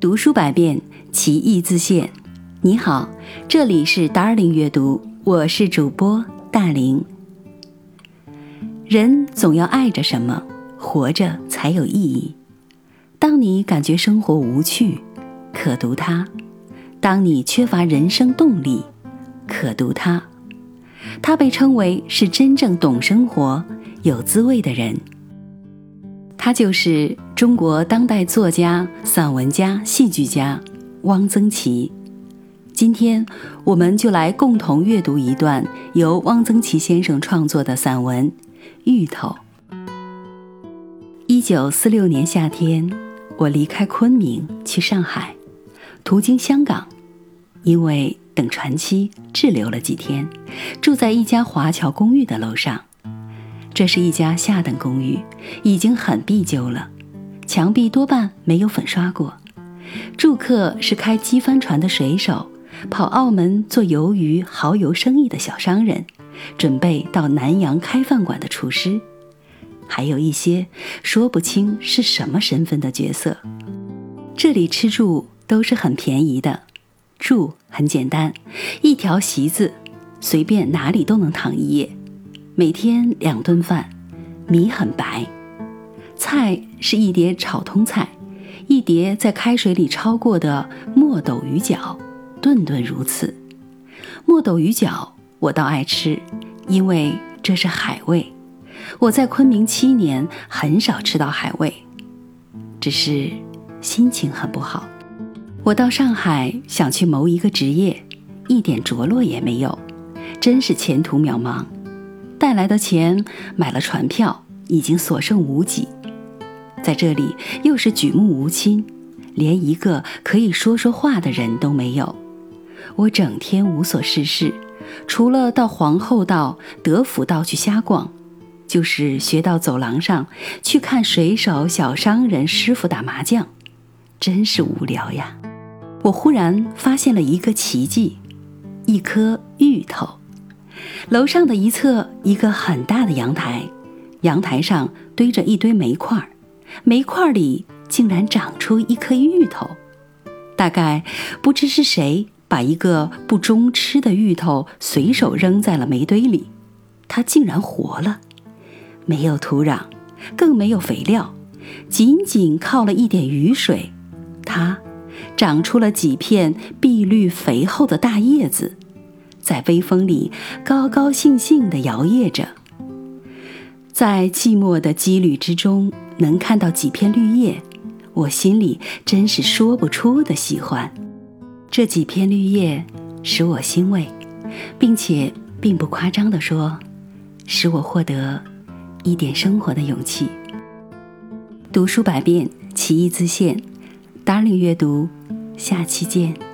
读书百遍，其义自现。你好，这里是 Darling 阅读，我是主播大林。人总要爱着什么，活着才有意义。当你感觉生活无趣，可读它；当你缺乏人生动力，可读它。它被称为是真正懂生活、有滋味的人。他就是中国当代作家、散文家、戏剧家汪曾祺。今天，我们就来共同阅读一段由汪曾祺先生创作的散文《芋头》。一九四六年夏天，我离开昆明去上海，途经香港，因为等船期滞留了几天，住在一家华侨公寓的楼上。这是一家下等公寓，已经很闭旧了，墙壁多半没有粉刷过。住客是开机帆船的水手，跑澳门做鱿鱼蚝油生意的小商人，准备到南洋开饭馆的厨师，还有一些说不清是什么身份的角色。这里吃住都是很便宜的，住很简单，一条席子，随便哪里都能躺一夜。每天两顿饭，米很白，菜是一碟炒通菜，一碟在开水里焯过的墨斗鱼饺，顿顿如此。墨斗鱼饺我倒爱吃，因为这是海味。我在昆明七年，很少吃到海味，只是心情很不好。我到上海想去谋一个职业，一点着落也没有，真是前途渺茫。带来的钱买了船票，已经所剩无几，在这里又是举目无亲，连一个可以说说话的人都没有。我整天无所事事，除了到皇后道、德辅道去瞎逛，就是学到走廊上去看水手、小商人、师傅打麻将，真是无聊呀。我忽然发现了一个奇迹，一颗芋头。楼上的一侧，一个很大的阳台，阳台上堆着一堆煤块儿，煤块里竟然长出一颗芋头。大概不知是谁把一个不中吃的芋头随手扔在了煤堆里，它竟然活了，没有土壤，更没有肥料，仅仅靠了一点雨水，它长出了几片碧绿肥厚的大叶子。在微风里高高兴兴地摇曳着，在寂寞的羁旅之中，能看到几片绿叶，我心里真是说不出的喜欢。这几片绿叶使我欣慰，并且并不夸张地说，使我获得一点生活的勇气。读书百遍，其义自现。Darling 阅读，下期见。